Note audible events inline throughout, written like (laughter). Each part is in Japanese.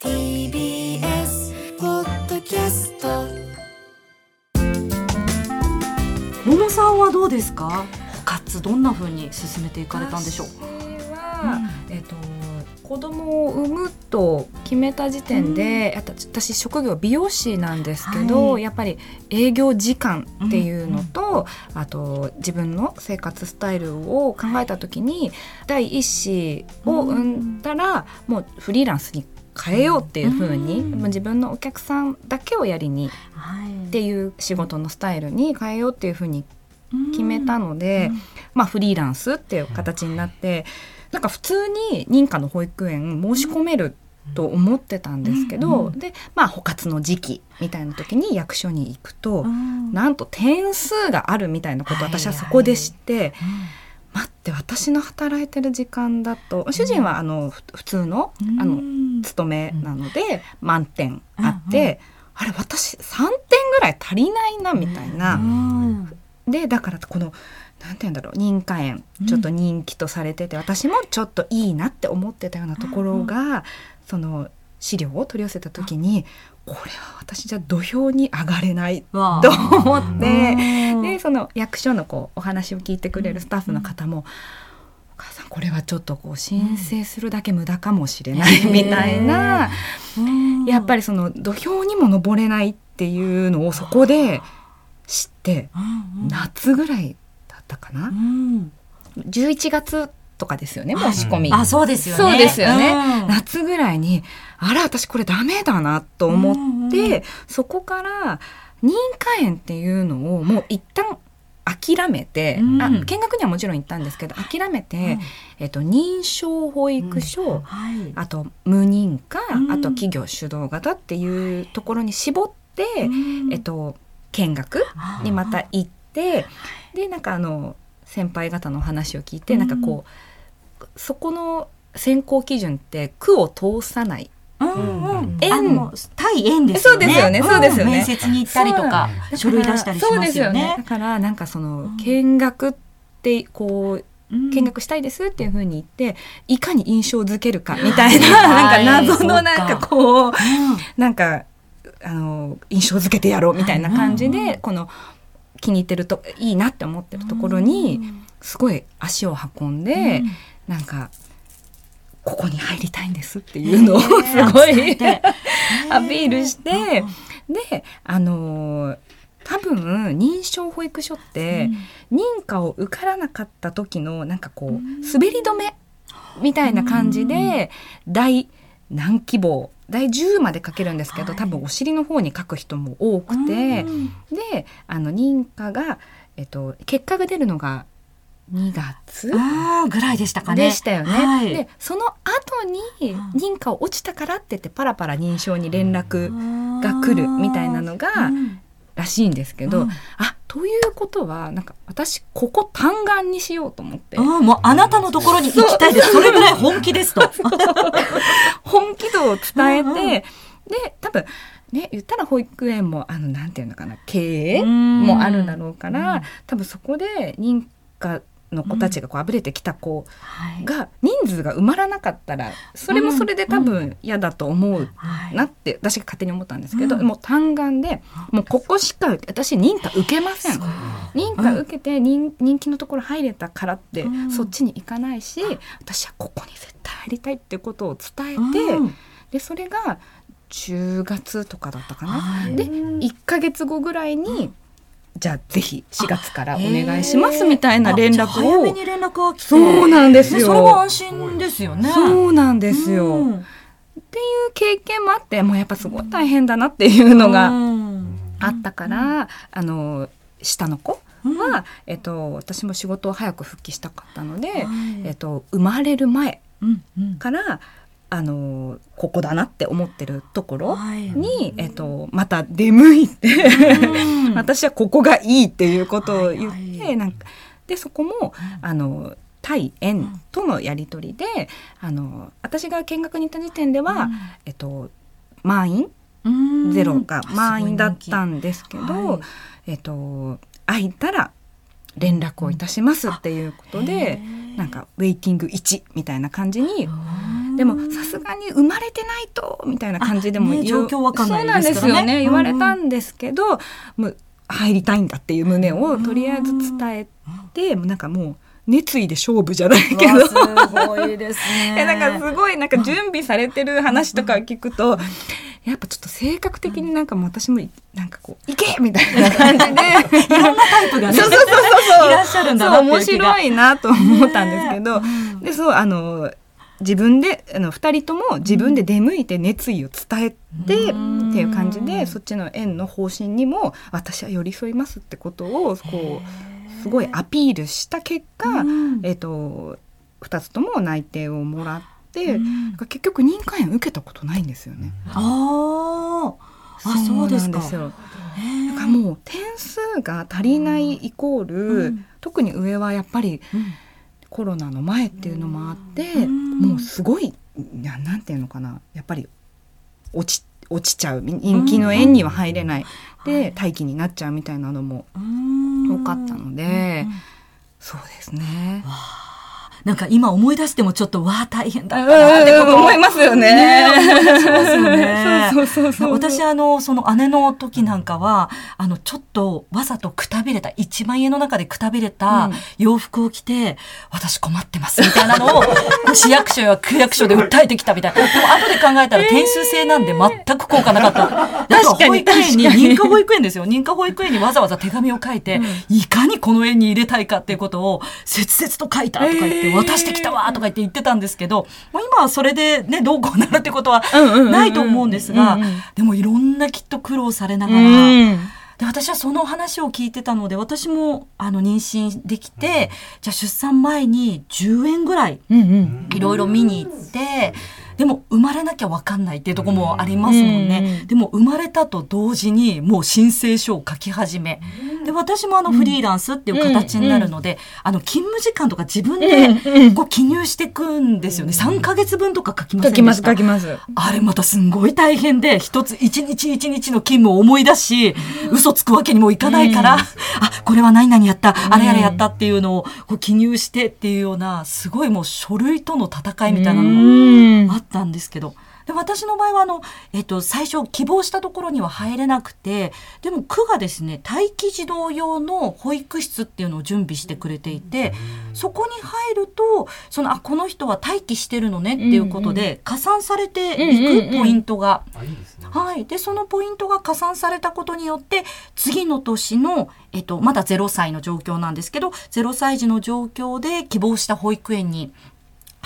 TBS ポッドキャスト桃さんはどうですか？活どんな風に進めていかれたんでしょう？私は、えっ、と子供を産むと決めた時点で、あと私職業美容師なんですけど、はい。やっぱり営業時間っていうのと、あと自分の生活スタイルを考えた時に第一子を産んだら、もうフリーランスに変えようっていう風に、うん。まあ自分のお客さんだけをやりにはい。っていう仕事のスタイルに変えようっていう風に決めたので、うん。まあ、フリーランスっていう形になって、なんか普通に認可の保育園申し込めると思ってたんですけど、うんうんで、まあ、補活の時期みたいな時に役所に行くと、うん。なんと点数があるみたいなことを私はそこで知って、待って私の働いてる時間だと主人はあのふ普通のあのうん勤めなので満点あっうんて、あれ私3点ぐらい足りないなみたいな。うん。でだからこのなんて言うんだろう認可園ちょっと人気とされてて、私もちょっといいなって思ってたようなところが、その資料を取り寄せた時にこれは私じゃ土俵に上がれないと思って。うん。でその役所のこうお話を聞いてくれるスタッフの方も「お母さんこれはちょっとこう申請するだけ無駄かもしれない」みたいな。うん。やっぱりその土俵にも登れないっていうのをそこで知って夏ぐらいだったかな。うん。11月とかですよね申し込み。あそうですよね。そうですよね。うん。夏ぐらいにあら私これダメだなと思って、うんうん。そこから認可園っていうのをもう一旦諦めて、うん。あ見学にはもちろん行ったんですけど諦めて、うんえっと、認証保育所、はい。あと無認可、うん。あと企業主導型っていうところに絞って、うん。えっと、見学にまた行ってでなんかあの先輩方のお話を聞いて、うん。なんかこうそこの選考基準って区を通さないうんうん。縁あの対縁ですよね。そうですよね。そうですよね。ん面接に行ったりとか書類出したりしそうますすよね。だねからなんかその、うん見学ってこううん。見学したいですっていうふうに言っていかに印象づけるかみたいな、はいなんか謎のなんかこううん。なんかあの印象づけてやろうみたいな感じで、この気に入ってるといいなって思ってるところにすごい足を運んで、うん。なんかここに入りたいんですっていうのをすごい (laughs) アピールしてであのー多分認証保育所って認可を受からなかった時のなんかこう滑り止めみたいな感じで第何希望第10まで書けるんですけど、はい。多分お尻の方に書く人も多くて、うん。であの認可が、えっと、結果が出るのが2月？ぐらいでしたかね。でしたよね。はい。でその後にうん認可を落ちたからって言ってパラパラ認証に連絡が来るみたいなのがうん。らしいんですけど、うん。あということはなんか私ここ単眼にしようと思って。うんもうあなたのところに行きたいです。それぐらい本気ですと。本気度を伝えて、うんうんで多分ね言ったら保育園もあのなんていうのかな経営ももあるだろうから、うん。多分そこで認可の子たちがこうあぶれてきた子はい。が人数が埋まらなかったらそれもそれで多分嫌だと思うはいなって私が勝手に思ったんですけど、うん。もう単眼でもうここしか私認可受けません。認可受けて人人気のところ入れたからって、うん。そっちに行かないし私はここに絶対入りたいってことを伝えて、うん。でそれが10月とかだったかな。はい。で1ヶ月後ぐらいに、じゃあぜひ4月からお願いしますみたいな連絡あじゃあ早めをに連絡が来て。そうなんですよ。ねそれは安心ですよね。そうなんですよ、うん。っていう経験もあってもうやっぱすごい大変だなっていうのがうん。あったから、あの下の子は、うん。えっと、私も仕事を早く復帰したかったので、はい。えっと、生まれる前うんうん。からあのここだなって思ってるところはい。に、えっと、また出向いて、うん。(laughs) 私はここがいいっていうことを言って、はい。はいなんかでそこもあの対園とのやり取りで、あの私が見学に行った時点では、えっと、満員？うん。ゼロが満員だったんですけど、はい。えっと空いたら連絡をいたしますっていうこと気で、なん。かウェイティング1みたいな感じにうんでもさすがに生まれてないとみたいな感じでもあね状況わかんないそうなんですからね。よね言われたんですけど、もう入りたいんだっていう旨をとりあえず伝えて、もうなんかもう熱意で勝負じゃないけど。すごいですね。えなんかすごいなんか準備されてる話とか聞くと、やっぱちょっと性格的になんかもう私もいなんかこう「いけ!」みたいな感じで。いろんなタイプがねそうそうそうそういらっしゃるんだな面っていう気が。白いなと思ったんですけど、でそうあの自分であの2人とも自分で出向いて熱意を伝えて、うん。っていう感じでそっちの園の方針にも私は寄り添いますってことをこうすごいアピールした結果、うん。えっと2つとも内定をもらって、結局認可園受けたことないんですよね。あー。あそうですか。だからもう点数が足りないイコール、うん。特に上はやっぱりうんコロナの前っていうのもあって、うん。もうすごいななんていうのかな。やっぱり落ち落ちちゃう。人気の園には入れない、で待機になっちゃうみたいなのもうん。多かったので、うんそうですね。なんか今思い出してもちょっとわあ大変だったなってことを思いますよね。ね。私あのその姉の時なんかはあのちょっとわざとくたびれた一番家の中でくたびれたうん。洋服を着て、私困ってますみたいなのを市役所や区役所で訴えてきたみたいな。(laughs) でも後で考えたら点数制なんで全く効果なかった、だから保育園に認可保育園ですよ。認可保育園にわざわざ手紙を書いて、いかにこの園に入れたいかっていうことを切々と書いたとか言って、えー渡してきたわとか言って言ってたんですけどもう今はそれでねどうこうなるってことはうんうんうんうんないと思うんですが、うんうんでもいろんなきっと苦労されながら、うん。で私はその話を聞いてたので私もあの妊娠できて、じゃあ出産前に10円ぐらいうんうん。いろいろ見に行って、でも生まれなきゃ分かんないっていうところもありますもんね。うんでも生まれたと同時にもう申請書を書き始め。で、私もあのフリーランスっていう形になるので、あの勤務時間とか自分でこう記入していくんですよね。3ヶ月分とか書きませんでした？書きます書きます。あれまたすんごい大変で、一つ一日一日の勤務を思い出し、嘘つくわけにもいかないから、あ、これは何々やった、あれやれやったっていうのをこう記入してっていうような、すごいもう書類との戦いみたいなのもあったんですけど。で私の場合はあの、えっと、最初希望したところには入れなくてでも区がですね待機児童用の保育室っていうのを準備してくれていてそこに入るとそのあこの人は待機してるのねっていうことで加算されていくポイントが。はい、でそのポイントが加算されたことによって次の年の、えっと、まだ0歳の状況なんですけど0歳児の状況で希望した保育園に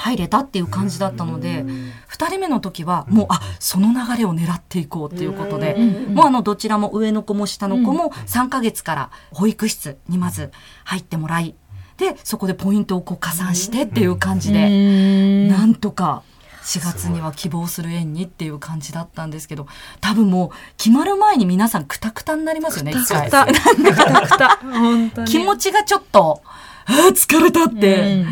入れたっていう感じだったので2人目の時はもうあその流れを狙っていこうっていうことでもうあのどちらも上の子も下の子も3ヶ月から保育室にまず入ってもらいでそこでポイントをこう加算してっていう感じで。なんとか4月には希望する園にっていう感じだったんですけど多分もう決まる前に皆さんくたくたになりますよね一回。(laughs) 気持ちがちょっと「あー疲れた」って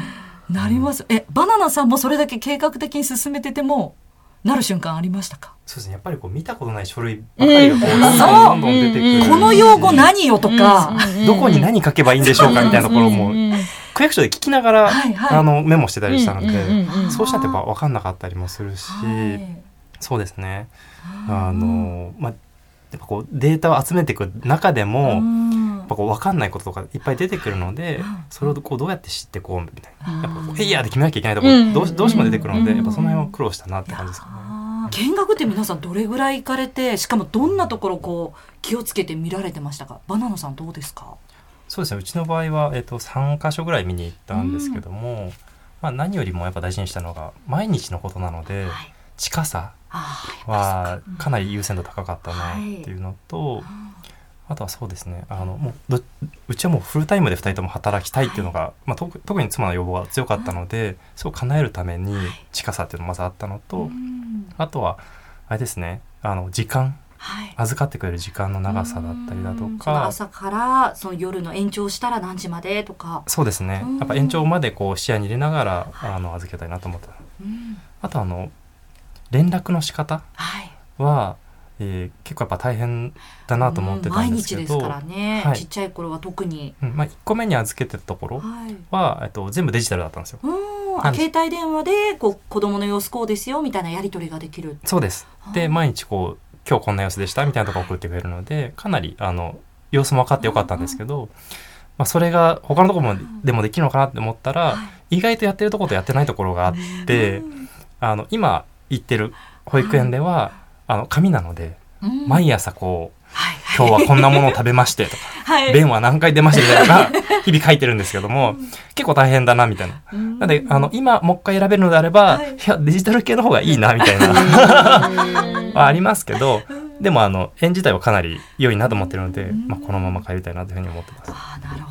なります、えバナナさんもそれだけ計画的に進めててもなる瞬間ありましたか、そうですね。やっぱりこう見たことない書類ばかりがこうどんどん出てくる。この用語何よとか、どこに何書けばいいんでしょうかみたいなところも区役所で聞きながらあのメモしてたりしたので、んそうしたらやっぱ分かんなかったりもするし、はい。そうですね。あのまあやっぱこうデータを集めていく中でも。ぱこう分かんないこととかいっぱい出てくるので、それをこうどうやって知ってこうみたいな、やっぱこうエイヤーで決めなきゃいけないとこどうしどうしても出てくるので、うん。やっぱその辺は苦労したなって感じですかね。見学って皆さんどれぐらい行かれてしかもどんなところこう気をつけて見られてましたか？バナナさんどうですか？そうですね。うちの場合は、えっと3箇所ぐらい見に行ったんですけども、まあ、何よりもやっぱ大事にしたのが毎日のことなので、はい。近さはかなり優先度高かったなっていうのと、あとはそうですね。あのもうどうちはもうフルタイムで2人とも働きたいっていうのが、まあ、特特に妻の要望が強かったので、それを叶えるために近さっていうのがまずあったのと、うん。あとはあれですね。あの時間。はい。預かってくれる時間の長さだったりだとか。朝からその夜の延長したら何時までとか、そうですね。うん。やっぱ延長までこう視野に入れながらあの預けたいなと思った。うん。あとあの連絡の仕方はい。は、えー結構やっぱ大変だなと思ってた毎んですけど、日ですからね、はい。ちっちゃい頃は特に、うんまあ、1個目に預けてたところはい。は、えっと、全部デジタルだったんですよ。携帯電話でこう子供の様子こうですよみたいなやり取りができる。そうです。で毎日こう今日こんな様子でしたみたいなとこ送ってくれるのでかなりあの様子も分かってよかったんですけど、まあ、それが他のところもでもできるのかなって思ったら、意外とやってるところとやってないところがあって、あの今行ってる保育園では、あの紙なのでうん。毎朝こうはい今日はこんなものを食べましてとかはい便は何回出ましたみたいなのが日々書いてるんですけども結構大変だなみたいな。うん。なんであの今もう一回選べるのであれば、はい。い、やデジタル系の方がいいなみたいな。(laughs) はありますけどでもあの園自体はかなり良いなと思ってるので、まあ、このまま帰りたいなというふうに思ってます。あーなるほど。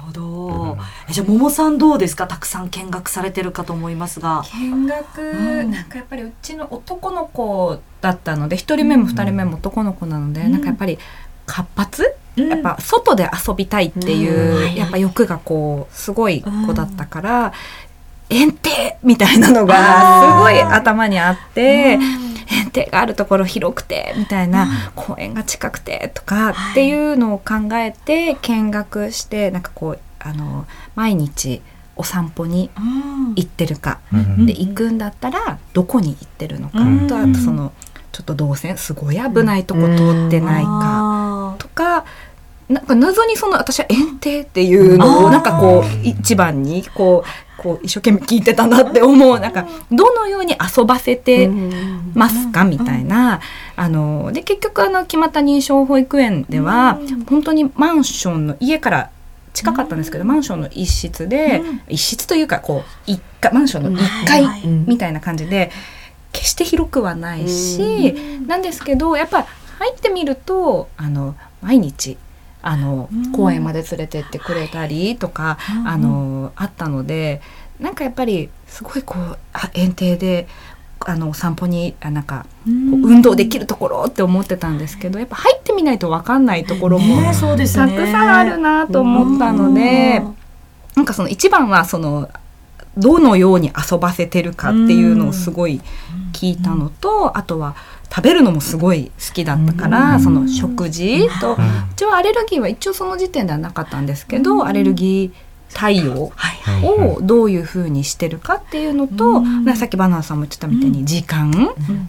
えじゃあ桃さんどうですか？たくさん見学されてるかと思いますが。見学、うん。なんかやっぱりうちの男の子だったので一人目も二人目も男の子なので、うん。なんかやっぱり活発、うん。やっぱ外で遊びたいっていう、うん。やっぱ欲がこうすごい子だったから、園庭みたいなのがすごい頭にあって。うん。園庭があるところ広くてみたいな、うん。公園が近くてとかっていうのを考えて見学してなんかこうあの毎日お散歩にうん。行ってるか、うんで行くんだったらどこに行ってるのか、うん。とあとそのちょっと動線すごい危ないとこ通ってないか。とか。なんか謎にその私は園庭っていうのをなんかこう一番にこうこう一生懸命聞いてたなって思う。なんかどのように遊ばせてますか？みたいな。あので結局あの決まった認証保育園では本当にマンションの家から近かったんですけどマンションの一室でうん。一室というかこう一階マンションの1はい階はいみたいな感じで決して広くはないしなんですけどやっぱ入ってみるとあの毎日あのうん。公園まで連れてってくれたりとかうん。あのあったのでなんかやっぱりすごいこうあ園庭であのお散歩にあなんかこう運動できるところって思ってたんですけどやっぱ入ってみないと分かんないところもたくさんあるなと思ったので、なんかその一番はそのどのように遊ばせてるかっていうのをすごい聞いたのと、あとは食べるのもすごい好きだったから、うん。その食事と、ううん。ちはアレルギーは一応その時点ではなかったんですけど、アレルギー対応はいはい。をどういうふうにしてるかっていうのと、うん。なんかさっきバナナさんも言ってたみたいに時間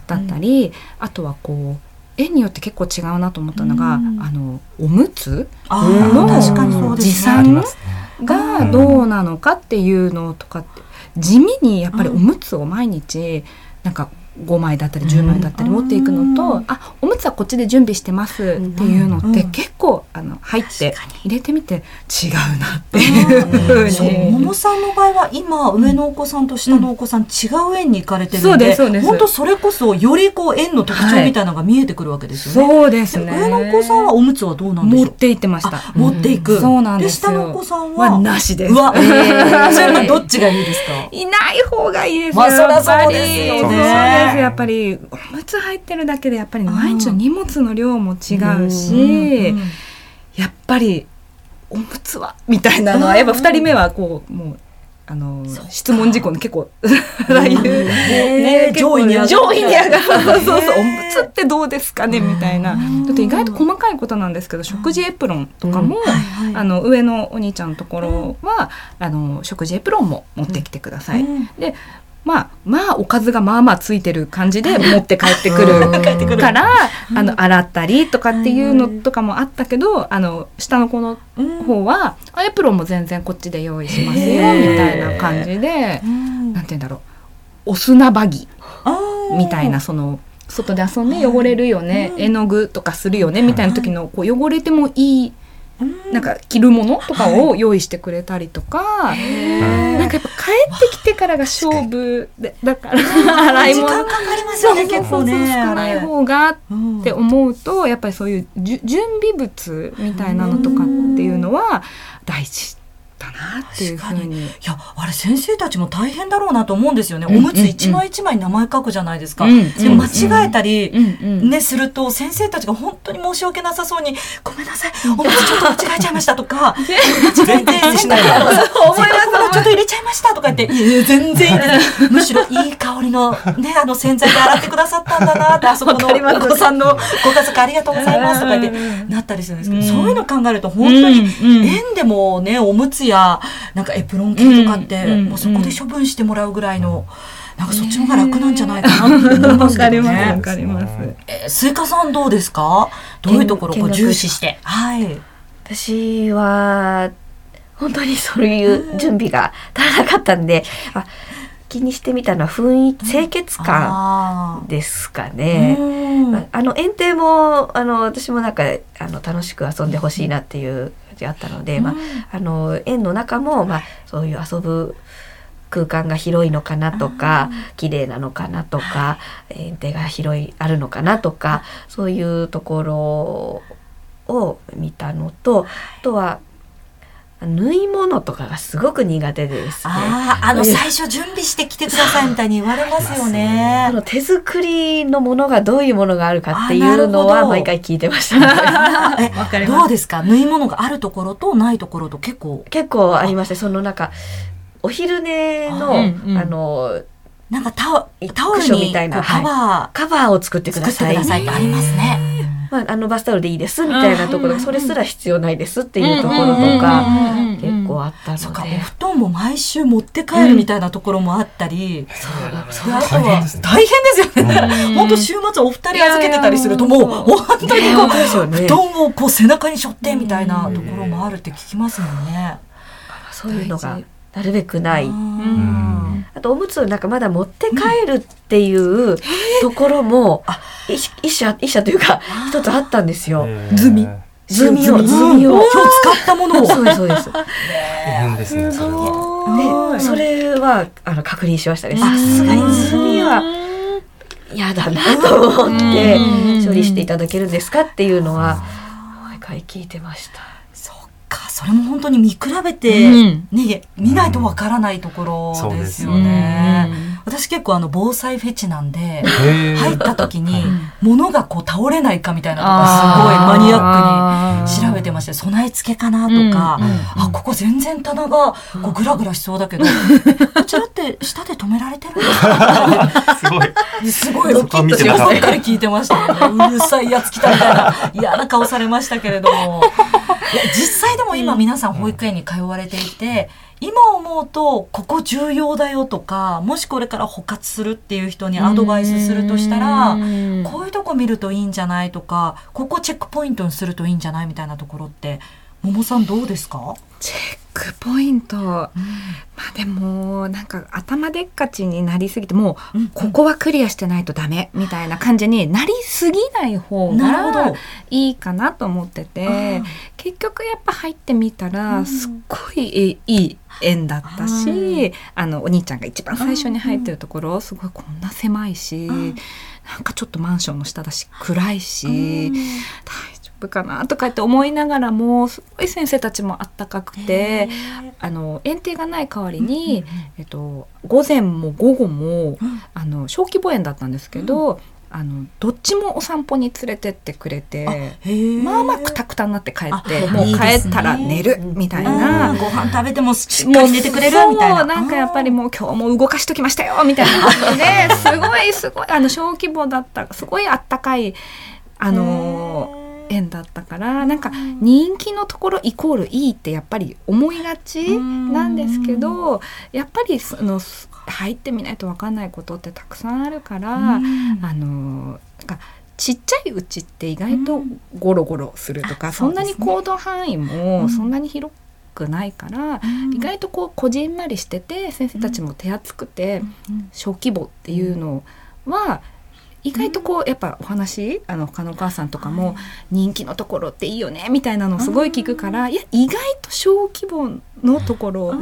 だったり、あとはこう園によって結構違うなと思ったのが、うん。あのおむつあのー確かにそうですね。持参。がどうなのかっていうのとかって地味にやっぱりおむつを毎日なんか5枚だったり10枚だったり持っていくのと、うん。あおむつはこっちで準備してますっていうのってうん。結構あの入って入れてみて違うなっていうふに。桃さんの場合は今上のお子さんと下のお子さん違う園に行かれてるので本当それこそよりこう園の特徴みたいなのが見えてくるわけですよね。そうですね。上のお子さんはおむつはどうなんでしょう？持って行ってました。あ。持っていく、そうなんですよ。下のお子さんは？はなしです。うわ、えー、それはどっちがいいですか？いない方がいいです。まあそりゃそうですよねですやっぱり。おむつ入ってるだけでやっぱり毎日の荷物の量も違うし、うんやっぱりおむつはみたいなのはやっぱ二人目はこうもう。あの質問事項の結構ああいうね上位に上がる。上位に上がる。そうそうそうおむつってどうですかねみたいな。うん。だって意外と細かいことなんですけど食事エプロンとかも、あの上のお兄ちゃんのところは、あの食事エプロンも持ってきてください。うん。でまあまあおかずがまあまあついてる感じで持って帰ってくるから、あの洗ったりとかっていうのとかもあったけど、あの下の子のうん。方は、あエプロンも全然こっちで用意しますよみたいな感じで、うん。なんて言うんだろう。お砂場着あー。みたいなその外で遊んで汚れるよね、絵の具とかするよねみたいな時のこう汚れてもいいなんか着るものとかを用意してくれたりとか、なんかやっぱ帰ってきてからが勝負でだから洗い物。時間かかりますよね結構ね。少ない方がうんって思うとやっぱりそういう準備物みたいなのとかっていういうふうに。いやあれ先生たちも大変だろうなと思うんですよね、うんおむつ一枚一枚名前書くじゃないですか、うんでも間違えたり、ね、すると先生たちが本当に申し訳なさそうに「ごめんなさいおむつちょっと間違えちゃいました」とか「(laughs) 間違えてしな (laughs) いからちょっと入れちゃいました」とか言って「いや全然いいですむしろいい香りの,、ね、あの洗剤で洗ってくださったんだな」って (laughs) あそこのお子さんのご家族ありがとうございますとか言ってなったりするんですけど、そういうの考えると本当にうんうん。園でもねおむつやなんかエプロン系とかって、もうそこで処分してもらうぐらいの。なんかそっちの方が楽なんじゃないかなって思いますけどね。わかります。えースイカさんどうですか？どういうところを重視して。はい。私は本当にそういう準備が足らなかったんで、あ気にしてみたのは雰囲気清潔感あですかーね。ああの園庭もあの私もなんかあの楽しく遊んでほしいなっていう感じがあったので、まああの園の中もまあそういう遊ぶ空間が広いのかなとか綺麗なのかなとか園庭が広いあるのかなとかそういうところを見たのとあとは縫い物とかがすごく苦手でですね。あーあの最初準備してきてくださいみたいに言われますよね。あ。の手作りのものがどういうものがあるかっていうのは毎回聞いてました、(laughs) ね。えどうですか？縫い物があるところとないところと結構。結構ありましてそのなんかお昼寝のあ,、うんうん。のなんかタオタオルにみたいなカバカバーを作ってーください。作ってくださいってありますね。まあ、あのバスタオルでいいですみたいなところ、うん。それすら必要ないですっていうところとうん。か結構あったそうかおので。布団も毎週持って帰るみたいなところもあったり、そうであとは大変ですね大変ですよね。本当週末お二人預けてたりするともう本当にこう本当ですよね。布団をこう背中に背負ってみたいなところもあるって聞きますもんね。そういうのがなるべくない。うんあとおむつをなんかまだ持って帰るっていうところも、一一社一社というか一つあったんですよ。ズミ。ズミをうんズミを。今日使ったものを。(laughs) そうですそうです。大変ですねそれは。でそれはあの確認しましたね。んさすがにズミは嫌だなと思ってうん。処理していただけるんですかっていうのは毎回聞いてました。それも本当に見比べて、うんね、見ないとわからないところですよね。私結構あの防災フェチなんで、入った時に物がこう倒れないかみたいなとかすごいマニアックに調べてまして備え付けかなとか、うんうんあここ全然棚がこうグラグラしそうだけど、(laughs) こちらって下で止められてるんですか？(laughs) すごい。すごい。そこは見てなかったばっかり聞いてました。よね。うるさいやつ来たみたいな嫌な顔されましたけれども。(laughs) いや実際でも今皆さん保育園に通われていて、今思うとここ重要だよとかもしこれから補活するっていう人にアドバイスするとしたらうん。こういうとこ見るといいんじゃないとかここチェックポイントにするといいんじゃないみたいなところって桃さんどうですか？チェックポイント、まあでもなんか頭でっかちになりすぎてもう、うんここはクリアしてないとダメみたいな感じになりすぎない方がいいかなと思ってて結局やっぱ入ってみたらすっごいいい縁だったし、あのお兄ちゃんが一番最初に入ってるところすごいこんな狭いし、なんかちょっとマンションの下だし暗いし。大丈夫かなとかって思いながらもすごい先生たちもあったかくてあの園庭がない代わりに、えっと、午前も午後も、あの小規模園だったんですけど、あのどっちもお散歩に連れてってくれて。まあまあくたくたになって帰ってあもう帰ったら寝るみたいうん。な。ご飯食べてもしっかり寝てくれるみたいな。そうなんかやっぱりもう今日も動かしときましたよみたいな感じですごいすごいあの小規模だったすごいあったかいあの園だったからなんか人気のところイコールいいってやっぱり思いがちなんですけどやっぱりその入ってみないと分かんないことってたくさんあるから、あのなんかちっちゃいうちって意外とゴロゴロするとか、そんなに行動範囲もそんなに広くないから、意外とこうこじんまりしてて先生たちも手厚くて、小規模っていうのは意外とこうやっぱお話あの他のお母さんとかも人気のところっていいよねみたいなのをすごい聞くからいや意外と小規模のところ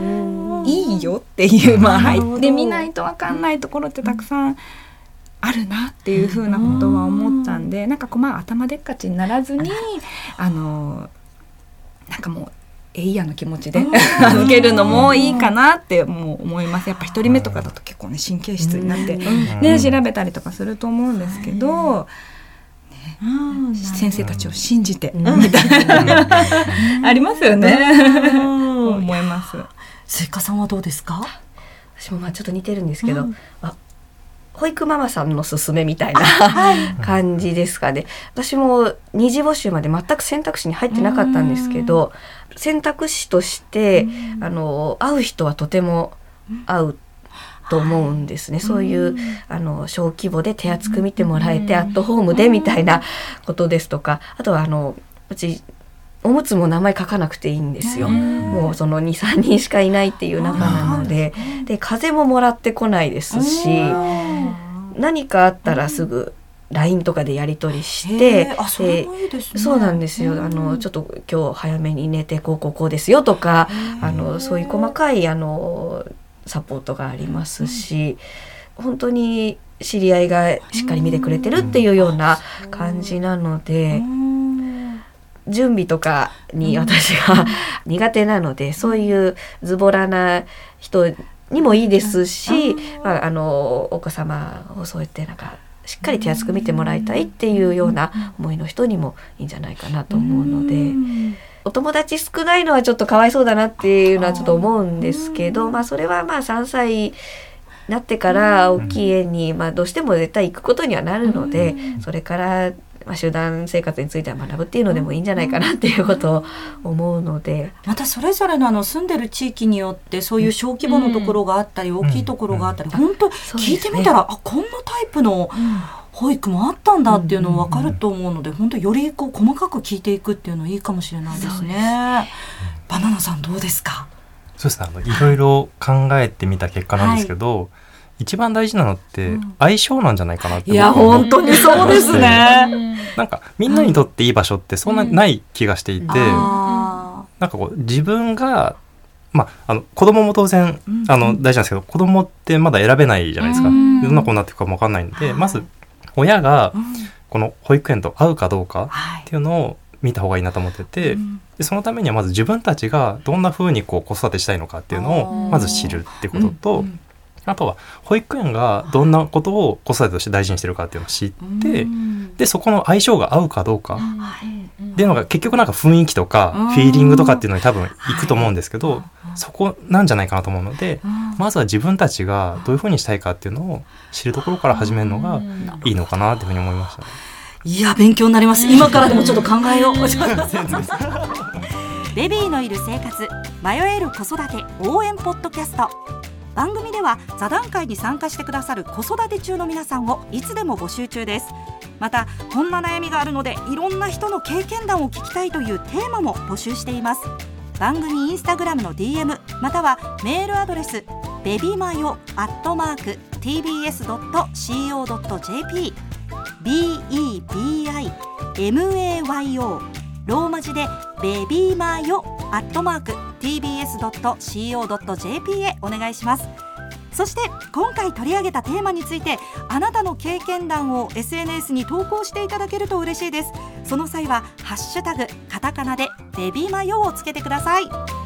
いいよっていうまあ入ってみないと分かんないところってたくさんあるなっていうふうなことは思ったんでなんかこうまあ頭でっかちにならずにあのなんかもうえいやの気持ちで受けるのもいいかなってもう思います。やっぱ一人目とかだと結構ね神経質になって、ね、調べたりとかすると思うんですけど、ね、先生たちを信じて、みたいな。ありますよね。思います。スイカさんはどうですか？私もまあちょっと似てるんですけど、あ保育ママさんの勧めみたいな感じですかね。私も二次募集まで全く選択肢に入ってなかったんですけど、選択肢として、あの会う人はとても会うと思うんですね。そういうあの小規模で手厚く見てもらえて、アットホームでみたいなことですとか、あとはあのうちおむつも名前書かなくていいんですよ。もうその2、3人しかいないっていう中なので、で、風ももらってこないですし、何かあったらすぐ LINE とかでやり取りして、あそれもいいですね。そうなんですよ。あの、ちょっと今日早めに寝て、こうこうこうですよとか、あの、そういう細かい、あの、サポートがありますし、本当に知り合いがしっかり見てくれてるっていうような感じなので、準備とかに私が苦手なので、そういうズボラな人にもいいですし、まあ、あのお子様をそうやってなんかしっかり手厚く見てもらいたいっていうような思いの人にもいいんじゃないかなと思うので。お友達少ないのはちょっとかわいそうだなっていうのはちょっと思うんですけど、まあそれはまあ3歳なってから大きい園に、まあどうしても絶対行くことにはなるので、それからまあ集団生活については学ぶっていうのでもいいんじゃないかなっていうことを思うので、またそれぞれのあの住んでる地域によってそういう小規模のところがあったり、大きいところがあったり、本当聞いてみたら、あこんなタイプの保育もあったんだっていうの分かると思うので、本当よりこう細かく聞いていくっていうのはいいかもしれないですね。バナナさんどうですか？そうですね。あのいろいろ考えてみた結果なんですけど、一番大事なのって相性なんじゃないかなっていや僕は思本当にそうですね。なんかみんなにとっていい場所ってそんなにない気がしていて、あなんかこう自分がまあ、あの子供も当然あの大事なんですけど子供ってまだ選べないじゃないですか、うん。どんな子になっていくかも分かんないんで、まず親がこの保育園と合うかどうかはい。っていうのを見た方がいいなと思ってて、でそのためにはまず自分たちがどんな風にこう子育てしたいのかっていうのをまず知るってことと、あとは保育園がどんなことを子育てとして大事にしてるかっていうのを知って、でそこの相性が合うかどうかっていうのが結局なんか雰囲気とかうん。フィーリングとかっていうのに多分いくと思うんですけど、そこなんじゃないかなと思うので、まずは自分たちがどういう風にしたいかっていうのを知るところから始めるのがいいのかなっていうふうに思いました。ね。いや勉強になります。(laughs) 今からでもちょっと考えよう。(laughs) (laughs) ベビーのいる生活迷える子育て応援ポッドキャスト番組では座談会に参加してくださる子育て中の皆さんをいつでも募集中です。またこんな悩みがあるのでいろんな人の経験談を聞きたいというテーマも募集しています。番組インスタグラムの DM またはメールアドレスベビマヨアットマーク tbs.co.jp BEBIMAYO ローマ字でベビーマヨアットマーク tbs.co.jp へお願いします。そして今回取り上げたテーマについてあなたの経験談を SNS に投稿していただけると嬉しいです。その際はハッシュタグカタカナでベビーマヨをつけてください。